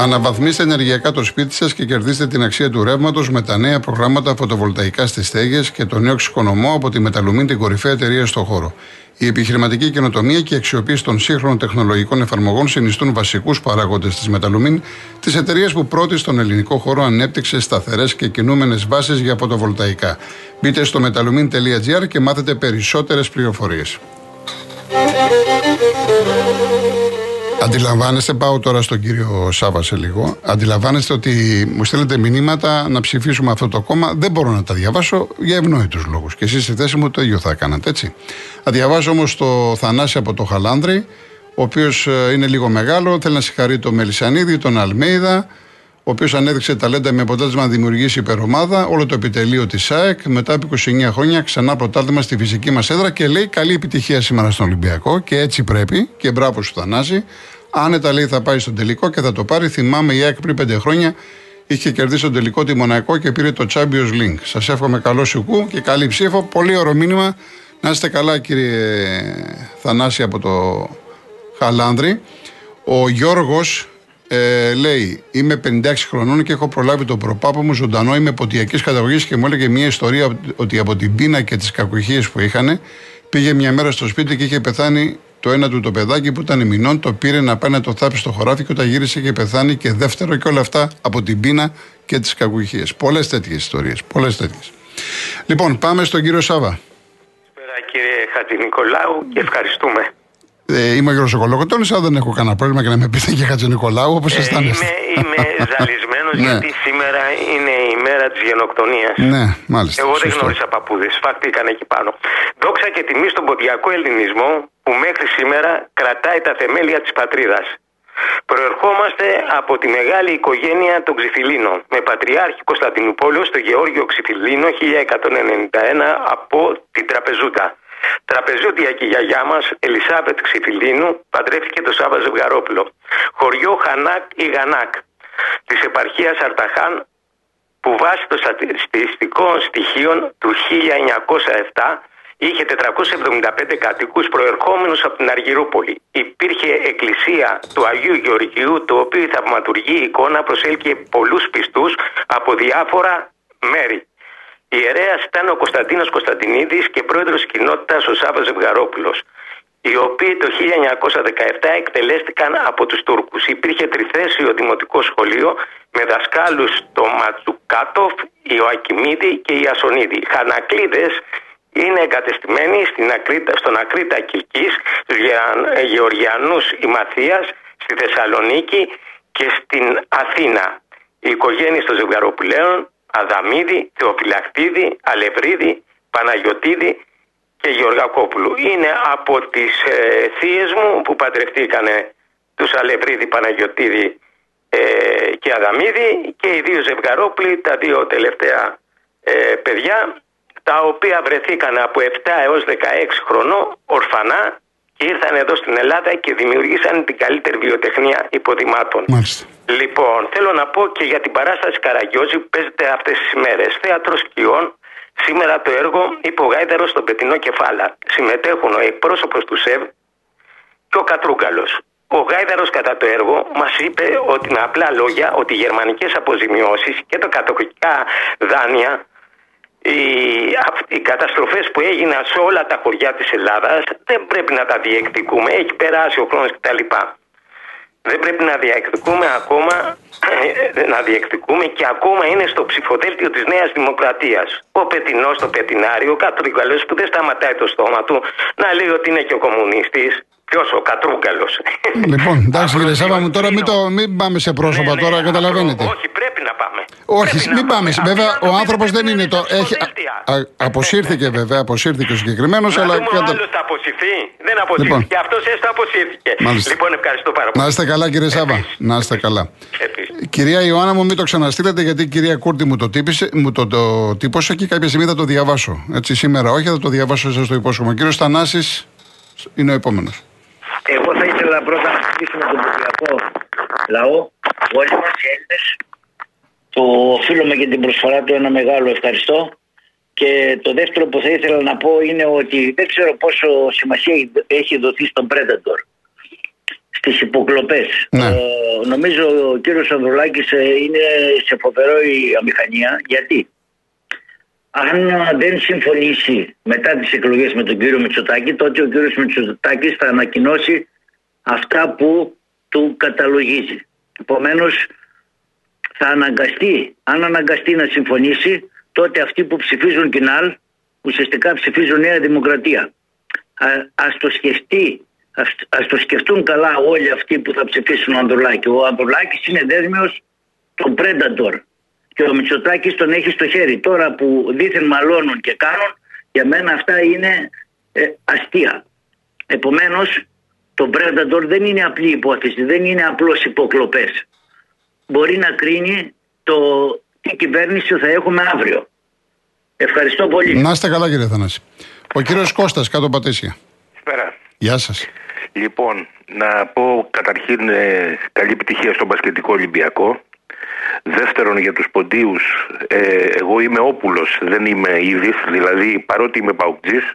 Αναβαθμίστε ενεργειακά το σπίτι σας και κερδίστε την αξία του ρεύματος με τα νέα προγράμματα φωτοβολταϊκάς στι στέγε και το νέο ξυκονομό από τη Μεταλουμίν, την κορυφαία εταιρεία στον χώρο. Η επιχειρηματική καινοτομία και η αξιοποίηση των σύγχρονων τεχνολογικών εφαρμογών συνιστούν βασικούς παράγοντες της Μεταλουμίν, της εταιρείας που πρώτη στον ελληνικό χώρο ανέπτυξε σταθερές και κινούμενες βάσεις για φωτοβολταϊκά. Μπείτε στο metalumin.gr και μάθετε περισσότερες πληροφορίες. Αντιλαμβάνεστε, πάω τώρα στον κύριο Σάβα σε λίγο. Αντιλαμβάνεστε ότι μου στέλνετε μηνύματα να ψηφίσουμε αυτό το κόμμα. Δεν μπορώ να τα διαβάσω για ευνόητους λόγους. Και εσείς στη θέση μου το ίδιο θα έκανατε, έτσι. Θα διαβάσω όμως το Θανάση από το Χαλάνδρη, ο οποίος ε, είναι λίγο μεγάλο. Θέλει να συγχαρεί τον Μελισανίδη, τον Αλμέιδα, ο οποίος ανέδειξε ταλέντα με αποτέλεσμα να δημιουργήσει υπερομάδα, όλο το επιτελείο της ΣΑΕΚ. Μετά από 29 χρόνια, ξανά πρωτάθλημα στη φυσική μας έδρα και λέει καλή επιτυχία σήμερα στον Ολυμπιακό. Και έτσι πρέπει. Και μπράβο σου, Θανάση. Άνετα λέει θα πάει στον τελικό και θα το πάρει. Θυμάμαι η ΑΕΚ πριν πέντε χρόνια είχε κερδίσει τον τελικό τη Μονακό και πήρε το Champions League. Σας εύχομαι καλό σουκού και καλή ψήφο. Πολύ ωραίο μήνυμα. Να είστε καλά, κύριε Θανάση από το Χαλάνδρη. Ο Γιώργος ε, λέει: Είμαι 56 χρονών και έχω προλάβει τον προπάπο μου ζωντανό. Είμαι ποτιακή καταγωγής και μου έλεγε μια ιστορία ότι από την πείνα και τις κακουχίες που είχαν πήγε μια μέρα στο σπίτι και είχε πεθάνει το ένα του το παιδάκι που ήταν μηνών. Το πήρε να πάει να το θάψει στο χωράφι και όταν γύρισε είχε πεθάνει. Και δεύτερο και όλα αυτά από την πείνα και τις κακουχίες. Πολλές τέτοιες ιστορίες. Πολλές τέτοιες. Λοιπόν, πάμε στον κύριο Σάβα. Καλησπέρα κύριε Χατζη Νικολάου και ευχαριστούμε. Ε, είμαι ο Γιώργο Οκολοκοτώνη, αλλά δεν έχω κανένα πρόβλημα και να με πείτε και Χατζη Νικολάου, όπως ε, αισθάνεστε. Είμαι, είμαι ζαλισμένος ναι. γιατί σήμερα είναι η μέρα της γενοκτονίας. Ναι, μάλιστα. Εγώ δεν γνώρισα παππούδες. Φάχτηκαν εκεί πάνω. Δόξα και τιμή στον ποντιακό ελληνισμό που μέχρι σήμερα κρατάει τα θεμέλια της πατρίδας. Προερχόμαστε από τη μεγάλη οικογένεια των Ξυφιλίνων με πατριάρχη Κωνσταντινούπολο στο Γεώργιο Ξυφιλίνο 1191 από την Τραπεζούτα. Τραπεζούτια και η γιαγιά μας, Ελισάβετ Ξυφιλίνου, παντρεύτηκε το Σάβα Ζευγαρόπουλο. Χωριό Χανάκ ή Γανάκ της επαρχίας Αρταχάν, που βάσει των στατιστικών στοιχείων του 1907 είχε 475 κατοίκους προερχόμενους από την Αργυρούπολη. Υπήρχε εκκλησία του Αγίου Γεωργίου, το οποίο η θαυματουργή εικόνα προσέλκυε πολλούς πιστούς από διάφορα μέρη. Ιερέας ήταν ο Κωνσταντίνος Κωνσταντινίδης και πρόεδρος κοινότητας ο Σάβα Ζευγαρόπουλος, οι οποίοι το 1917 εκτελέστηκαν από τους Τούρκους. Υπήρχε τριθέσιο δημοτικό σχολείο με δασκάλους το Ματσουκάτοφ, η Οακιμίδη και η Ασονίδη. Χανακλείδες είναι εγκατεστημένοι στην Ακρίτα, στον Ακρίτα Κυλκής, στους Γεωργιανούς Ημαθίας, στη Θεσσαλονίκη και στην Αθήνα. Οι οικογένειε των Ζευγαροπουλαίων Αδαμίδη, Θεοφυλακτίδη, Αλευρίδη, Παναγιωτίδη και Γεωργακόπουλου. Είναι από τις ε, θείες μου που παντρευτήκανε τους Αλευρίδη, Παναγιωτίδη ε, και Αδαμίδη και οι δύο Ζευγαρόπουλοι, τα δύο τελευταία ε, παιδιά, τα οποία βρεθήκαν από 7 έως 16 χρονών ορφανά και ήρθαν εδώ στην Ελλάδα και δημιουργήσαν την καλύτερη βιοτεχνία υποδημάτων. Μάλιστα. Λοιπόν, θέλω να πω και για την παράσταση Καραγκιόζη που παίζεται αυτές τις μέρες. Θέατρος Σκιών, σήμερα το έργο είπε ο Γάιδαρος στο πετεινό κεφάλα. Συμμετέχουν ο εκπρόσωπος του ΣΕΒ και ο Κατρούγκαλος. Ο Γάιδαρος κατά το έργο μας είπε ότι με απλά λόγια ότι οι γερμανικές αποζημιώσεις και τα κατοικικά δάνεια οι, οι καταστροφές που έγιναν σε όλα τα χωριά της Ελλάδας δεν πρέπει να τα διεκδικούμε. Έχει περάσει ο χρόνος κτλ. Δεν πρέπει να διεκδικούμε ακόμα ε, να διεκδικούμε και ακόμα είναι στο ψηφοδέλτιο της Νέας Δημοκρατίας. Ο Πετινός στο Πετινάριο, ο Κατρούγκαλος που δεν σταματάει το στόμα του να λέει ότι είναι και ο κομμουνιστής. Ποιος ο Κατρούγκαλος. Λοιπόν, εντάξει κύριε Σάβα μου, τώρα μην, το, μην πάμε σε πρόσωπα ναι, ναι, τώρα, καταλαβαίνετε. Όχι, πρέπει να πάμε πάμε. Όχι, Πρέπει μην να πάμε. Αυτοί Βέβαια, οι ο άνθρωποι άνθρωπος πρέπει δεν να είναι το. στα Έχει... ψηφοδέλτια. α- αποσύρθηκε βέβαια, αποσύρθηκε ο συγκεκριμένος, Να αλλά. δούμε ο κατά- άλλος θα αποσυρθεί. Δεν αποσύρθηκε. Λοιπόν. Αυτός έστω αποσύρθηκε. Μάλιστα. Λοιπόν, ευχαριστώ πάρα πολύ. Να είστε καλά, κύριε Σάβα. Να είστε καλά. Επίσης. Κυρία Ιωάννα μου, μην το ξαναστείλετε γιατί η κυρία Κούρτη μου το, τύπησε, μου το, το τύπωσε και κάποια στιγμή θα το διαβάσω. Έτσι, σήμερα όχι, θα το διαβάσω, σας το υπόσχομαι. Ο κύριος Θανάσης είναι ο επόμενος. Εγώ θα ήθελα πρώτα να στήσουμε τον Κυπριακό λαό, όλοι μας οι Έλληνες. Το οφείλουμε για την προσφορά του ένα μεγάλο ευχαριστώ. Και το δεύτερο που θα ήθελα να πω είναι ότι δεν ξέρω πόσο σημασία έχει δοθεί στον Predator στις υποκλοπές. Ναι. Ε, νομίζω ο κύριος Ανδρουλάκης ε, είναι σε φοβερό η αμηχανία. Γιατί; Αν δεν συμφωνήσει μετά τις εκλογές με τον κύριο Μητσοτάκη, τότε ο κύριος Μητσοτάκης θα ανακοινώσει αυτά που του καταλογίζει. Επομένως θα αναγκαστεί, αν αναγκαστεί να συμφωνήσει, τότε αυτοί που ψηφίζουν κοινάλ ουσιαστικά ψηφίζουν Νέα Δημοκρατία. Α, ας το σκεφτεί, ας, ας το σκεφτούν καλά όλοι αυτοί που θα ψηφίσουν ο Ανδρουλάκης. Ο Ανδρουλάκης είναι δέσμιος των Predator και ο Μητσοτάκης τον έχει στο χέρι. Τώρα που δίθεν μαλώνουν και κάνουν, για μένα αυτά είναι ε, αστεία. Επομένως, το Predator δεν είναι απλή υπόθεση, δεν είναι απλώς υποκλοπές. Μπορεί να κρίνει το τι κυβέρνηση θα έχουμε αύριο. Ευχαριστώ πολύ. Να είστε καλά, κύριε Θανάση. Ο κύριος Κώστας, κάτω πατήσια. Καλησπέρα. Γεια σας. Λοιπόν, να πω καταρχήν ε, καλή επιτυχία στον Πασχετικό Ολυμπιακό. Δεύτερον, για τους ποντίους, ε, εγώ είμαι όπουλος, δεν είμαι είδης, δηλαδή παρότι είμαι παουκτζής,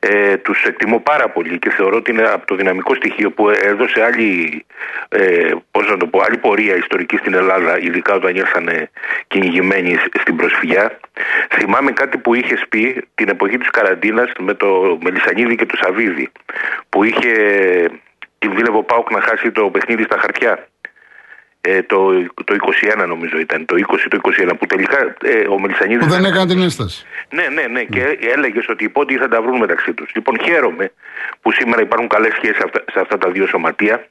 ε, τους εκτιμώ πάρα πολύ και θεωρώ ότι είναι από το δυναμικό στοιχείο που έδωσε άλλη, ε, πώς να το πω, άλλη πορεία ιστορική στην Ελλάδα, ειδικά όταν ήρθαν κυνηγημένοι στην προσφυγιά. Θυμάμαι κάτι που είχες πει την εποχή της καραντίνας με το Μελισανίδη και το Σαβίδη, που είχε κινδύνευε ο Πάουκ να χάσει το παιχνίδι στα χαρτιά. Ε, το, το 21 νομίζω ήταν, το 20 το 21 που τελικά ε, ο Μελισανίδης... Που δεν έκανε την ένσταση. Ναι, ναι, ναι, και έλεγες ότι οι πόντιοι θα τα βρουν μεταξύ τους. Λοιπόν, χαίρομαι που σήμερα υπάρχουν καλές σχέσεις αυτά, σε αυτά τα δύο σωματεία.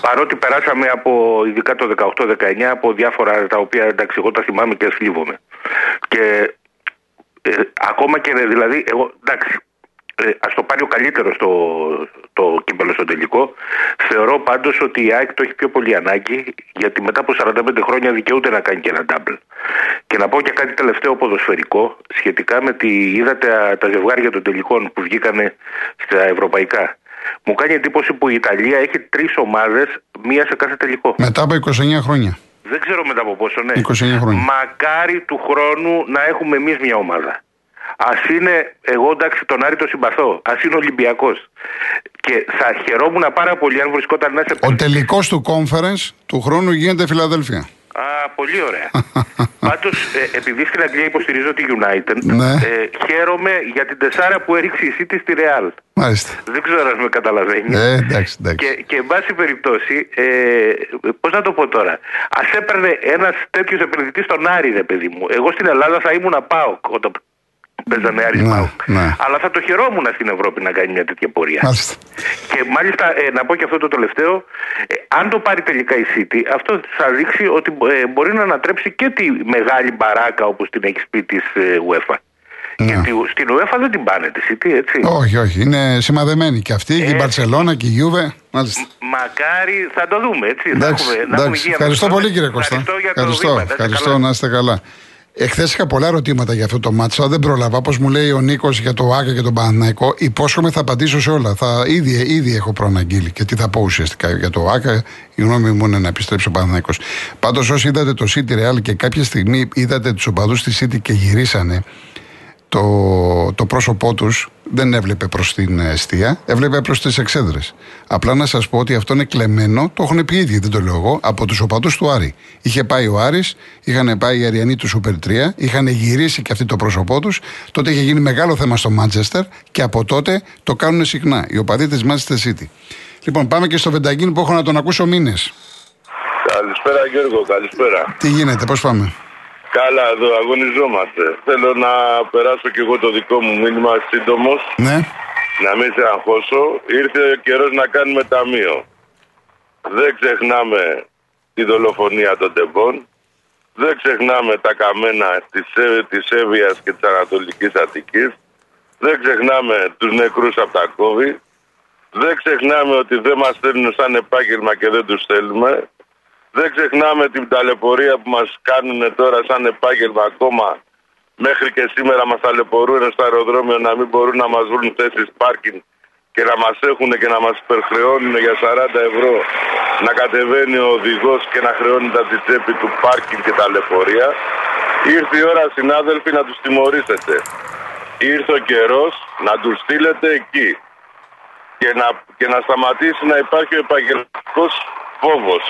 Παρότι περάσαμε από, ειδικά το 18-19, από διάφορα τα οποία εντάξει, εγώ τα θυμάμαι και θλίβομαι. Και ε, ακόμα και δηλαδή, εγώ εντάξει, ε, ας το πάρει ο καλύτερος το, το κύπελο στο τελικό. Θεωρώ πάντως ότι η ΑΕΚ το έχει πιο πολύ ανάγκη, γιατί μετά από 45 χρόνια δικαιούται να κάνει και ένα double. Και να πω και κάτι τελευταίο ποδοσφαιρικό, σχετικά με τη. Είδατε α, τα ζευγάρια των τελικών που βγήκανε στα ευρωπαϊκά. Μου κάνει εντύπωση που η Ιταλία έχει τρεις ομάδες, μία σε κάθε τελικό. Μετά από 29 χρόνια. Δεν ξέρω μετά από πόσο, ναι. 29 χρόνια. Μακάρι του χρόνου να έχουμε εμείς μια ομάδα. Α είναι, εγώ εντάξει τον Άρη το συμπαθώ, ας είναι Ολυμπιακός. Και θα χαιρόμουν πάρα πολύ αν βρισκόταν να σε. Ο τελικός του conference του χρόνου γίνεται Φιλαδέλφια. Α, πολύ ωραία. Πάντως, ε, επειδή στην Αγγλία υποστηρίζω τη United, Ναι. ε, χαίρομαι για την τεσάρα που έριξε η City στη Real. Μάλιστα. Δεν ξέρω αν με καταλαβαίνει. Ε, εντάξει, εντάξει. Και, και εν πάση περιπτώσει, ε, πώς να το πω τώρα, ας έπαιρνε ένας τέτοιος επενδυτής στον Άρη, ρε παιδί μου. Εγώ στην Ελλάδα θα ήμουν ΠΑΟΚ όταν παίζανε Άρη Ναι, ΠΑΟΚ. ναι. Αλλά θα το χαιρόμουν στην Ευρώπη να κάνει μια τέτοια πορεία. Μάλιστα. Και μάλιστα ε, να πω και αυτό το τελευταίο, ε, αν το πάρει τελικά η City, αυτό θα δείξει ότι ε, μπορεί να ανατρέψει και τη μεγάλη μπαράκα όπως την έχει πει της ε, UEFA. Ναι. Γιατί στην UEFA δεν την πάνε τη City, έτσι. Όχι, όχι. Είναι σημαδεμένοι και αυτοί, και η Ε, Μπαρσελόνα και η Γιούβε. Μάλιστα. Μακάρι θα το δούμε, έτσι. Θα Εντάξει, έχουμε, να έχουμε εντάξει. υγεία Ευχαριστώ μας. πολύ κύριε Κώστα. Ευχαριστώ για το Ευχαριστώ, βήμα. Να είστε ευχαριστώ καλά. να είστε καλά. Εχθές είχα πολλά ερωτήματα για αυτό το μάτσο. Δεν πρόλαβα. Όπως μου λέει ο Νίκος για το Άκα και τον Παναθηναϊκό, υπόσχομαι θα απαντήσω σε όλα. Θα, ήδη, ήδη έχω προαναγγείλει και τι θα πω ουσιαστικά για το Άκα. Η γνώμη μου είναι να επιστρέψει ο Παναθηναϊκός. Πάντως, όσοι είδατε το City Real και κάποια στιγμή είδατε τους οπαδούς τη City και γυρίσανε, το, το πρόσωπό τους δεν έβλεπε προς την αιστεία, έβλεπε προ τις εξέδρες. Απλά να σας πω ότι αυτό είναι κλεμμένο, το έχουν πει οι ίδιοι, δεν το λέω εγώ, από τους οπαδούς του Άρη. Είχε πάει ο Άρης, είχαν πάει οι Αριανοί του Σούπερ 3, είχαν γυρίσει και αυτοί το πρόσωπό τους. Τότε είχε γίνει μεγάλο θέμα στο Μάντσεστερ και από τότε το κάνουν συχνά οι οπαδοί της Manchester City. Λοιπόν, πάμε και στο Βενταγκίν που έχω να τον ακούσω μήνες. Καλησπέρα Γιώργο, καλησπέρα. Τι γίνεται, πώς πάμε; Καλά, εδώ αγωνιζόμαστε. Θέλω να περάσω κι εγώ το δικό μου μήνυμα σύντομος, Ναι, να μην σε αγχώσω. Ήρθε ο καιρός να κάνουμε ταμείο. Δεν ξεχνάμε τη δολοφονία των τεμπών. Δεν ξεχνάμε τα καμένα της, Ε- της Εύβοιας και της Ανατολικής Αττικής. Δεν ξεχνάμε τους νεκρούς από τα κόβη. Δεν ξεχνάμε ότι δεν μας θέλουν σαν επάγγελμα και δεν τους θέλουμε. Δεν ξεχνάμε την ταλαιπωρία που μας κάνουν τώρα σαν επάγγελμα ακόμα. Μέχρι και σήμερα μας ταλαιπωρούν στο αεροδρόμιο να μην μπορούν να μας βρουν θέσεις πάρκινγκ και να μας έχουν και να μας υπερχρεώνουν για 40 ευρώ να κατεβαίνει ο οδηγός και να χρεώνεται από τη τσέπη του πάρκινγκ και ταλαιπωρία. Ήρθε η ώρα συνάδελφοι να τους τιμωρήσετε. Ήρθε ο καιρός να τους στείλετε εκεί και να, και να σταματήσει να υπάρχει ο επαγγελματικός φόβος.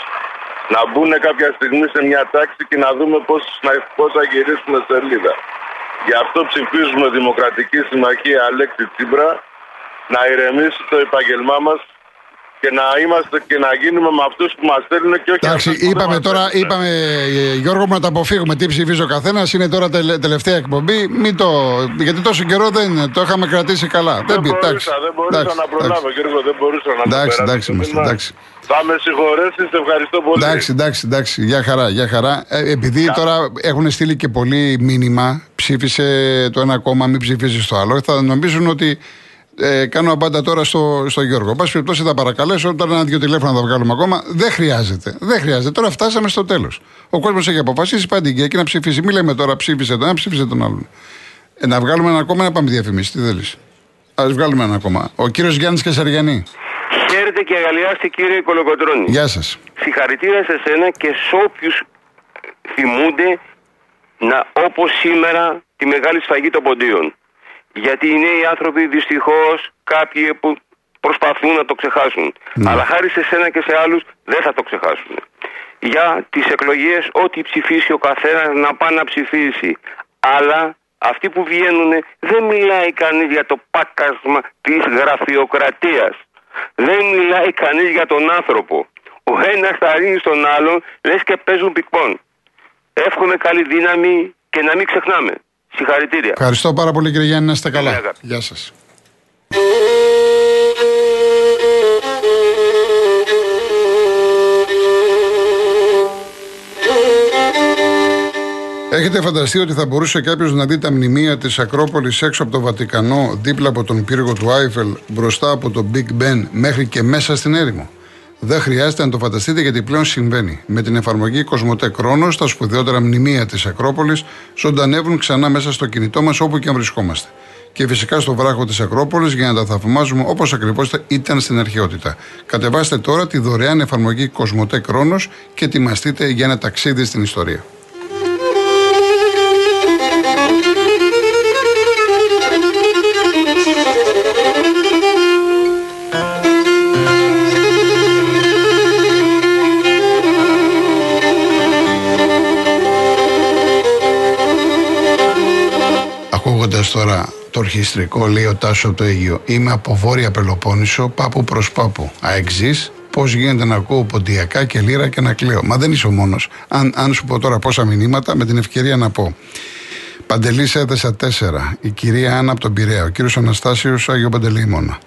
Να μπουν κάποια στιγμή σε μια τάξη και να δούμε πώς, να, πώς θα γυρίσουμε σελίδα. Γι' αυτό ψηφίζουμε Δημοκρατική Συμμαχία Αλέξη Τσίμπρα να ηρεμήσει το επάγγελμά μας και να είμαστε και να γίνουμε με αυτούς που μας θέλουν και όχι Εντάξει, αυτούς που δεν είπαμε μας τώρα, θέλουν. είπαμε, ε, Γιώργο, μου να τα αποφύγουμε τι ψηφίζει ο καθένας. Είναι τώρα τελε- τελευταία εκπομπή. Μην το, γιατί τόσο καιρό δεν είναι. Το είχαμε κρατήσει καλά. Δεν πει- εντάξει, μπορούσα, δεν μπορούσα εντάξει, να προλάβω, εντάξει. Γιώργο, δεν μπορούσα να το Εντάξει, περάσω εντάξει, το είμαστε, μήνυμα. εντάξει. Θα με συγχωρέσεις, σε ευχαριστώ πολύ. Εντάξει, εντάξει, εντάξει. Για χαρά, για χαρά. Ε, επειδή τώρα έχουν στείλει και πολύ μήνυμα, ψήφισε το ένα κόμμα, μην ψηφίσει το άλλο, θα νομίζουν ότι ε, κάνω απάντα τώρα στο, στο Γιώργο. Εν πάση περιπτώσει, θα παρακαλέσω τώρα ένα-δυο τηλέφωνα να τα βγάλουμε ακόμα. Δεν χρειάζεται. Δεν χρειάζεται. Τώρα φτάσαμε στο τέλος. Ο κόσμος έχει αποφασίσει, πάει την εκεί να ψηφίσει. Μην λέμε τώρα ψήφισε τον ένα, ψήφισε τον άλλον. Ε, να βγάλουμε ένα ακόμα, να πάμε διαφημίσει. Τι θέλεις. Α βγάλουμε ένα ακόμα. Ο κύριος Γιάννης Κεσαριανή. Χαίρετε και αγαλιάστε κύριε Κολοκοτρώνη. Γεια σας. Συγχαρητήρια σε σένα και σε όποιους θυμούνται να, όπως σήμερα τη μεγάλη σφαγή των ποντίων. Γιατί οι νέοι άνθρωποι δυστυχώς κάποιοι που προσπαθούν να το ξεχάσουν. Αλλά χάρη σε σένα και σε άλλους δεν θα το ξεχάσουν. Για τις εκλογές ό,τι ψηφίσει ο καθένας να πάει να ψηφίσει. Αλλά αυτοί που βγαίνουν δεν μιλάει κανείς για το πάκασμα της γραφειοκρατίας. Δεν μιλάει κανείς για τον άνθρωπο. Ο ένας θα ρίχνει στον άλλον, λες και παίζουν πικπών. Εύχομαι καλή δύναμη και να μην ξεχνάμε. Συγχαρητήρια. Ευχαριστώ πάρα πολύ κύριε Γιάννη, να είστε καλά. Καλή αγάπη. Γεια σας. Έχετε φανταστεί ότι θα μπορούσε κάποιος να δει τα μνημεία της Ακρόπολης έξω από το Βατικανό, δίπλα από τον πύργο του Άιφελ, μπροστά από το Big Ben, μέχρι και μέσα στην έρημο; Δεν χρειάζεται να το φανταστείτε γιατί πλέον συμβαίνει. Με την εφαρμογή Κοσμοτέ Κρόνος, τα σπουδαιότερα μνημεία της Ακρόπολης ζωντανεύουν ξανά μέσα στο κινητό μας όπου και αν βρισκόμαστε. Και φυσικά στο βράχο της Ακρόπολης για να τα θαυμάζουμε όπως ακριβώς ήταν στην αρχαιότητα. Κατεβάστε τώρα τη δωρεάν εφαρμογή Κοσμοτέ Κρόνος και ετοιμαστείτε για ένα ταξίδι στην ιστορία. Ακούγοντα τώρα το ορχιστρικό, λέει ο Τάσο από το Αίγυο. Είμαι από βόρεια Πελοπόννησο, πάπου προς πάπου. Αεξή, πώς γίνεται να ακούω ποντιακά και λύρα και να κλαίω. Μα δεν είσαι ο μόνος. Αν, αν σου πω τώρα πόσα μηνύματα, με την ευκαιρία να πω. Παντελής έδεσα 4. Η κυρία Άννα από τον Πειραιά. Ο κύριος Αναστάσιος Άγιο Παντελεήμονα.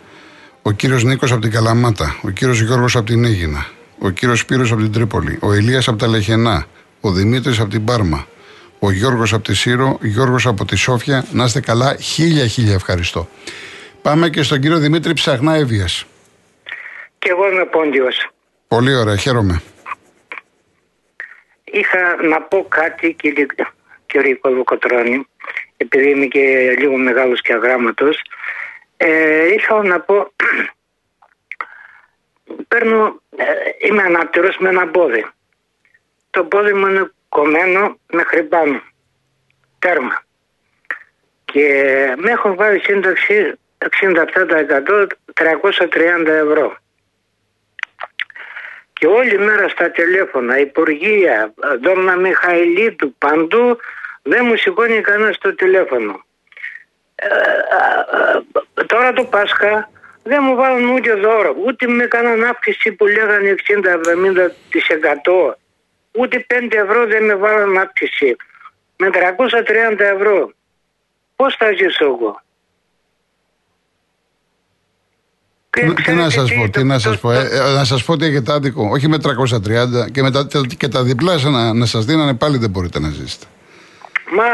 Ο κύριος Νίκος από την Καλαμάτα. Ο κύριος Γιώργος από την Αίγινα. Ο κύριος Σπύρος από την Τρίπολη. Ο Ηλίας από τα Λεχενά. Ο Δημήτρης από την Πάρμα. Ο Γιώργος από τη Σύρο. Γιώργος από τη Σόφια. Να είστε καλά. Χίλια χίλια ευχαριστώ. Πάμε και στον κύριο Δημήτρη Ψαχνά Εύβοια. Και εγώ είμαι πόντιος. Πολύ ωραία, χαίρομαι. Είχα να πω κάτι κύριε, κύριε Κολοκοτρώνη, επειδή είμαι και λίγο μεγάλος και αγράμματος. Ε, ήθελα να πω, παίρνω, ε, είμαι ανάπτερος με ένα πόδι. Το πόδι μου είναι κομμένο μέχρι πάνω. Τέρμα. Και με έχουν βάλει σύνταξη 67% 330 ευρώ. Και όλη μέρα στα τηλέφωνα, Υπουργεία, Δόμνα Μιχαηλίδου, παντού δεν μου σηκώνει κανένα το τηλέφωνο. Ε, ε, τώρα το Πάσχα δεν μου βάλουν ούτε δώρο, ούτε με έκαναν αύξηση που λέγανε 60-70%. Ούτε 5 ευρώ δεν με βάλαν αύξηση. Με 330 ευρώ. Πώς θα ζήσω εγώ; οποία Τι να σας πω, τι να σας πω. Ε, ε, να σας πω ότι έχετε άδικο. Όχι με 330 και, με τα, και τα διπλά σα να, να σας δίνανε πάλι δεν μπορείτε να ζήσετε. Μα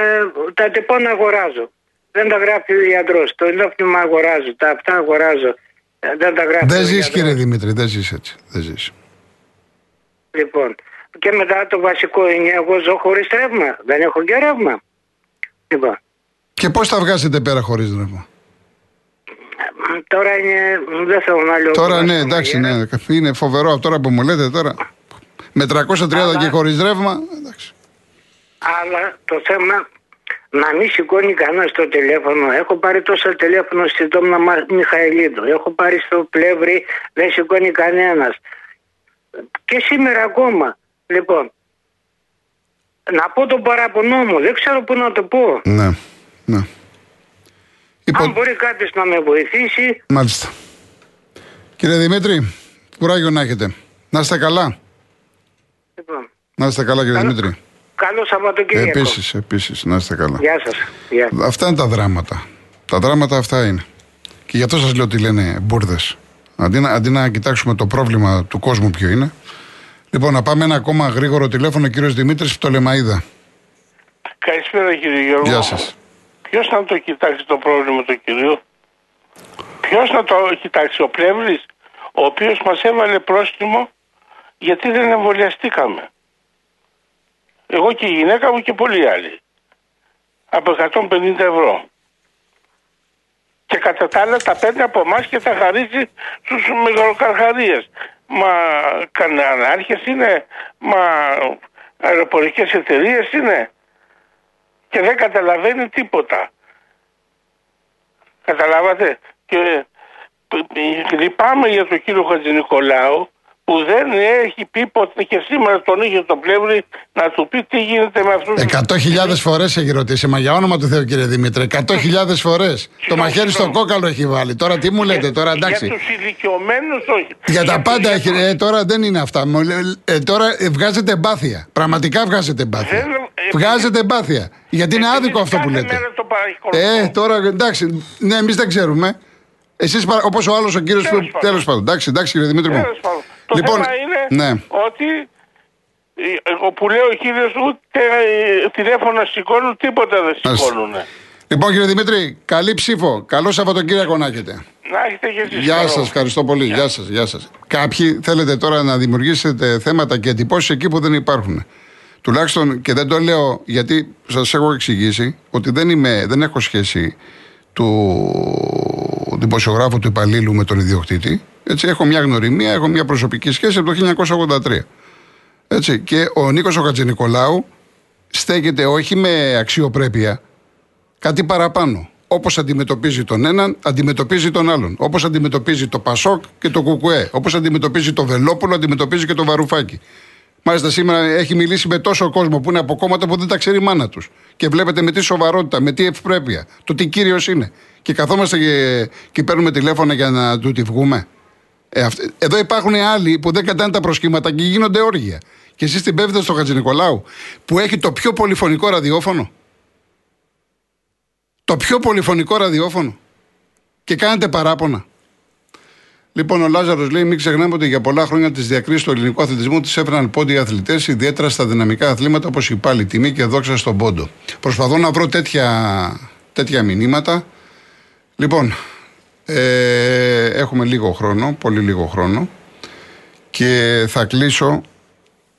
ε, τα τυπώνα αγοράζω. Δεν τα γράφει ο ιατρό. Το ενόπνευμα αγοράζω. Τα αυτά αγοράζω. Ε, δεν τα γράφει. Δεν ο ζεις, ιατρός. κύριε Δημήτρη, δεν ζεις έτσι. Δεν ζεις. Λοιπόν. Και μετά το βασικό είναι εγώ ζω χωρίς ρεύμα. Δεν έχω και ρεύμα. Λοιπόν. Και πώς θα βγάζετε πέρα χωρίς ρεύμα; Τώρα είναι. Δεν θέλω να λέω. Τώρα πολλά ναι, στο εντάξει, μαγέρα. ναι, είναι φοβερό αυτό τώρα που μου λέτε τώρα. Με 330 Αλλά- και χωρίς ρεύμα. Εντάξει. Αλλά το θέμα να μην σηκώνει κανένας το τηλέφωνο. Έχω πάρει τόσα τηλέφωνο στην Τόμνα Μα- Μιχαηλίδου. Έχω πάρει στο πλεύρη, δεν σηκώνει κανένας. Και σήμερα ακόμα. Λοιπόν, να πω τον παραπονό μου, δεν ξέρω πού να το πω. Ναι, ναι. Αν Λοιπόν, μπορεί κάποιος να με βοηθήσει, μάλιστα. Κύριε Δημήτρη, κουράγιο να έχετε. Να είστε καλά. λοιπόν, Να είστε καλά, κύριε Καλό- Δημήτρη. καλό Σαββατοκύριακο. Επίσης, επίσης, να είστε καλά. Γεια σας. Γεια. Αυτά είναι τα δράματα. Τα δράματα αυτά είναι. Και γι' αυτό σας λέω ότι λένε μπουρδες. Αντί, να- αντί να κοιτάξουμε το πρόβλημα του κόσμου ποιο είναι. Λοιπόν, να πάμε ένα ακόμα γρήγορο τηλέφωνο, κύριος Δημήτρης Πτολεμαίδα. Καλησπέρα κύριε Γιώργο. Γεια σας. Ποιος να το κοιτάξει το πρόβλημα του κυρίου, Ποιος να το κοιτάξει, ο Πλεύρης, ο οποίος μας έβαλε πρόστιμο γιατί δεν εμβολιαστήκαμε. Εγώ και η γυναίκα μου και πολλοί άλλοι. Από 150 ευρώ. Και κατά τα άλλα τα παίρνει από εμάς και τα χαρίζει στους μεγαλοκαρχαρίες. Μα κανέναρχες είναι, μα αεροπορικές εταιρείες είναι και δεν καταλαβαίνει τίποτα. Καταλάβατε; Και π- π- λυπάμαι για τον κύριο Χατζηνικολάου που δεν έχει πει ποτέ και σήμερα τον είχε το πλεύρη να του πει τι γίνεται με αυτούς. Εκατό χιλιάδες φορές έχει ρωτήσει, μα για όνομα του Θεού, κύριε Δημήτρη. Εκατό χιλιάδες φορές. Το μαχαίρι στο συγγνώμη. κόκαλο έχει βάλει. Τώρα τι μου λέτε, τώρα εντάξει. Για τους ηλικιωμένους όχι. Για τα τους- πάντα για έχει. τους- Ε, τώρα δεν είναι αυτά. Μου λέ- ε, τώρα ε, βγάζετε εμπάθεια. Πραγματικά βγάζετε εμπάθεια. Δεν- ε, Βγάζετε εμπάθεια. Γιατί είναι Επειδή άδικο αυτό που κάθε λέτε. μέρα το παρακολουθώ. Ε, τώρα εντάξει. Ναι, εμείς δεν ξέρουμε. Εσείς όπως ο άλλος ο κύριος Τέλος που. πάντων. Τέλος πάντων. Εντάξει, εντάξει, κύριε Δημήτρη μου. Τέλος πάντων. Το Λοιπόν, θέμα είναι ναι. ότι ε, εγώ που λέω ο κύριος ούτε ε, τηλέφωνα σηκώνουν, τίποτα δεν Μάλιστα. σηκώνουν. Λοιπόν, κύριε Δημήτρη, καλή ψήφο. Καλό Σαββατοκύριακο να έχετε. Να έχετε και εσείς Γεια καλό. σας, ευχαριστώ πολύ. Γεια σας, γεια σας. Κάποιοι θέλετε τώρα να δημιουργήσετε θέματα και εντυπώσεις εκεί που δεν υπάρχουν. Τουλάχιστον και δεν το λέω γιατί σας έχω εξηγήσει ότι δεν, είμαι, δεν έχω σχέση του δημοσιογράφου του υπαλλήλου με τον ιδιοκτήτη. Έτσι, έχω μια γνωριμία, έχω μια προσωπική σχέση από το 1983. Έτσι, και ο Νίκος ο Χατζηνικολάου στέκεται όχι με αξιοπρέπεια, κάτι παραπάνω. Όπως αντιμετωπίζει τον έναν, αντιμετωπίζει τον άλλον. Όπως αντιμετωπίζει το Πασόκ και το Κουκουέ. Όπως αντιμετωπίζει το Βελόπουλο, αντιμετωπίζει και το Βαρουφάκι. Μάλιστα σήμερα έχει μιλήσει με τόσο κόσμο που είναι από κόμματα που δεν τα ξέρει η μάνα τους. Και βλέπετε με τι σοβαρότητα, με τι ευπρέπεια, το τι κύριος είναι. Και καθόμαστε και, και παίρνουμε τηλέφωνα για να του τη βγούμε. Ε, αυτ- εδώ υπάρχουν άλλοι που δεν κατάνε τα προσχήματα και γίνονται όργια. Και εσείς την πέφτετε στο Χατζηνικολάου που έχει το πιο πολυφωνικό ραδιόφωνο. Το πιο πολυφωνικό ραδιόφωνο. Και κάνετε παράπονα. Λοιπόν, ο Λάζαρος λέει: Μην ξεχνάμε ότι για πολλά χρόνια τη διακρίση του ελληνικού αθλητισμού τη έφεραν πόντι οι αθλητές, ιδιαίτερα στα δυναμικά αθλήματα όπως η πάλι τιμή και δόξα στον πόντο. Προσπαθώ να βρω τέτοια, τέτοια μηνύματα. Λοιπόν, ε, έχουμε λίγο χρόνο, πολύ λίγο χρόνο και θα κλείσω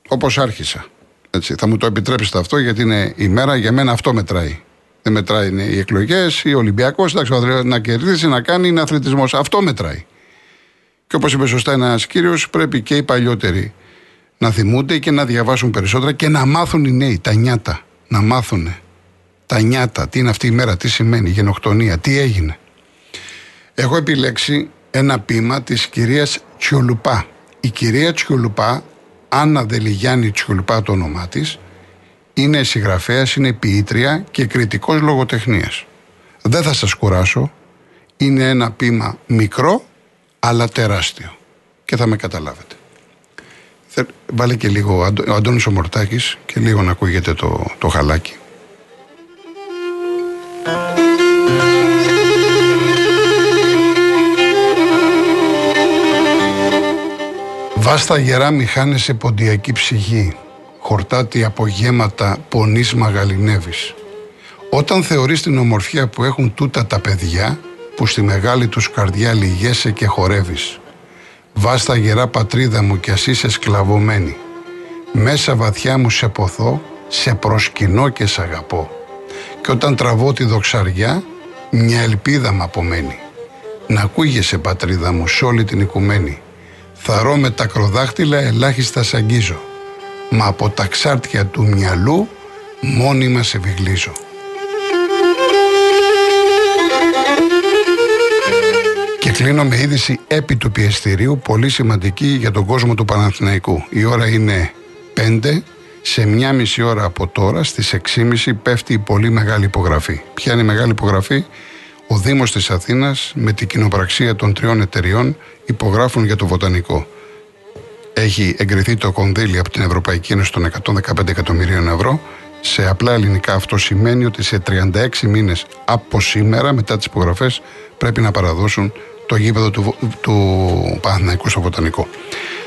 όπως άρχισα. Έτσι, θα μου το επιτρέψετε αυτό γιατί είναι η μέρα, για μένα αυτό μετράει. Δεν μετράει είναι οι εκλογές, ή ο Ολυμπιακός, εντάξει, ο αθλη- να κερδίσει, να κάνει, είναι αθλητισμός. Αυτό μετράει. Και όπως είπε σωστά ένας κύριος, πρέπει και οι παλιότεροι να θυμούνται και να διαβάσουν περισσότερα και να μάθουν οι νέοι, τα νιάτα. Να μάθουν τα νιάτα, τι είναι αυτή η μέρα, τι σημαίνει, η γενοκτονία, τι έγινε. Έχω επιλέξει ένα ποίημα της κυρίας Τσιολουπά. Η κυρία Τσιολουπά, Άννα Δελιγιάννη Τσιολουπά το όνομά της, είναι συγγραφέας, είναι ποιήτρια και κριτικός λογοτεχνίας. Δεν θα σας κουράσω, είναι ένα ποίημα μικρό αλλά τεράστιο και θα με καταλάβετε. Θε- Βάλε και λίγο ο, Αντω, ο Αντώνης ο Μορτάκης και λίγο να ακούγεται το, το χαλάκι. Βάστα γερά μη χάνεσαι ποντιακή ψυχή, χορτάτη από γέματα πονής μαγαλινεύεις. Όταν θεωρείς την ομορφιά που έχουν τούτα τα παιδιά, που στη μεγάλη τους καρδιά λυγέσαι και χορεύεις. Βάστα γερά πατρίδα μου κι ας είσαι σκλαβωμένη. Μέσα βαθιά μου σε ποθώ, σε προσκυνώ και σε αγαπώ. Και όταν τραβώ τη δοξαριά, μια ελπίδα μ' απομένει. Να ακούγεσαι πατρίδα μου σ' όλη την οικουμένη. Θαρώ με τα κροδάχτυλα ελάχιστα σ' αγγίζω. Μα από τα ξάρτια του μυαλού μόνιμα σε βιγλίζω. Και κλείνω με είδηση επί του πιεστηρίου, πολύ σημαντική για τον κόσμο του Παναθηναϊκού. Η ώρα είναι 5, σε μια μισή ώρα από τώρα, στις 6.30 πέφτει η πολύ μεγάλη υπογραφή. Ποια είναι η μεγάλη υπογραφή; Ο Δήμος της Αθήνας με την κοινοπραξία των τριών εταιριών υπογράφουν για το βοτανικό. Έχει εγκριθεί το κονδύλι από την Ευρωπαϊκή Ένωση των 115 εκατομμυρίων ευρώ. Σε απλά ελληνικά αυτό σημαίνει ότι σε 36 μήνες από σήμερα, μετά τις υπογραφές, πρέπει να παραδώσουν το γήπεδο του, του Παναθηναϊκού στο Βοτανικό.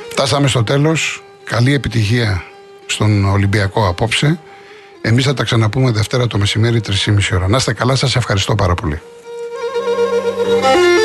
Φτάσαμε στο τέλος. Καλή επιτυχία στον Ολυμπιακό απόψε. Εμείς θα τα ξαναπούμε Δευτέρα το μεσημέρι 3.30 ώρα. Να είστε καλά, σας ευχαριστώ πάρα πολύ. Thank you.